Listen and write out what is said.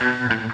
Mm-hmm.